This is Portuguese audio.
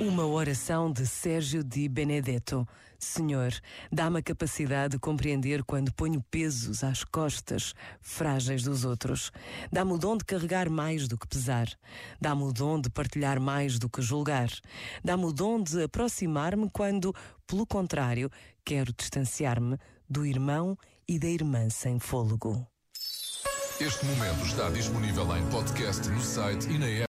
Uma oração de Sérgio Di Benedetto. Senhor, dá-me a capacidade de compreender quando ponho pesos às costas frágeis dos outros. Dá-me o dom de carregar mais do que pesar. Dá-me o dom de partilhar mais do que julgar. Dá-me o dom de aproximar-me quando, pelo contrário, quero distanciar-me do irmão e da irmã sem fôlego. Este momento está disponível em podcast no site e na app.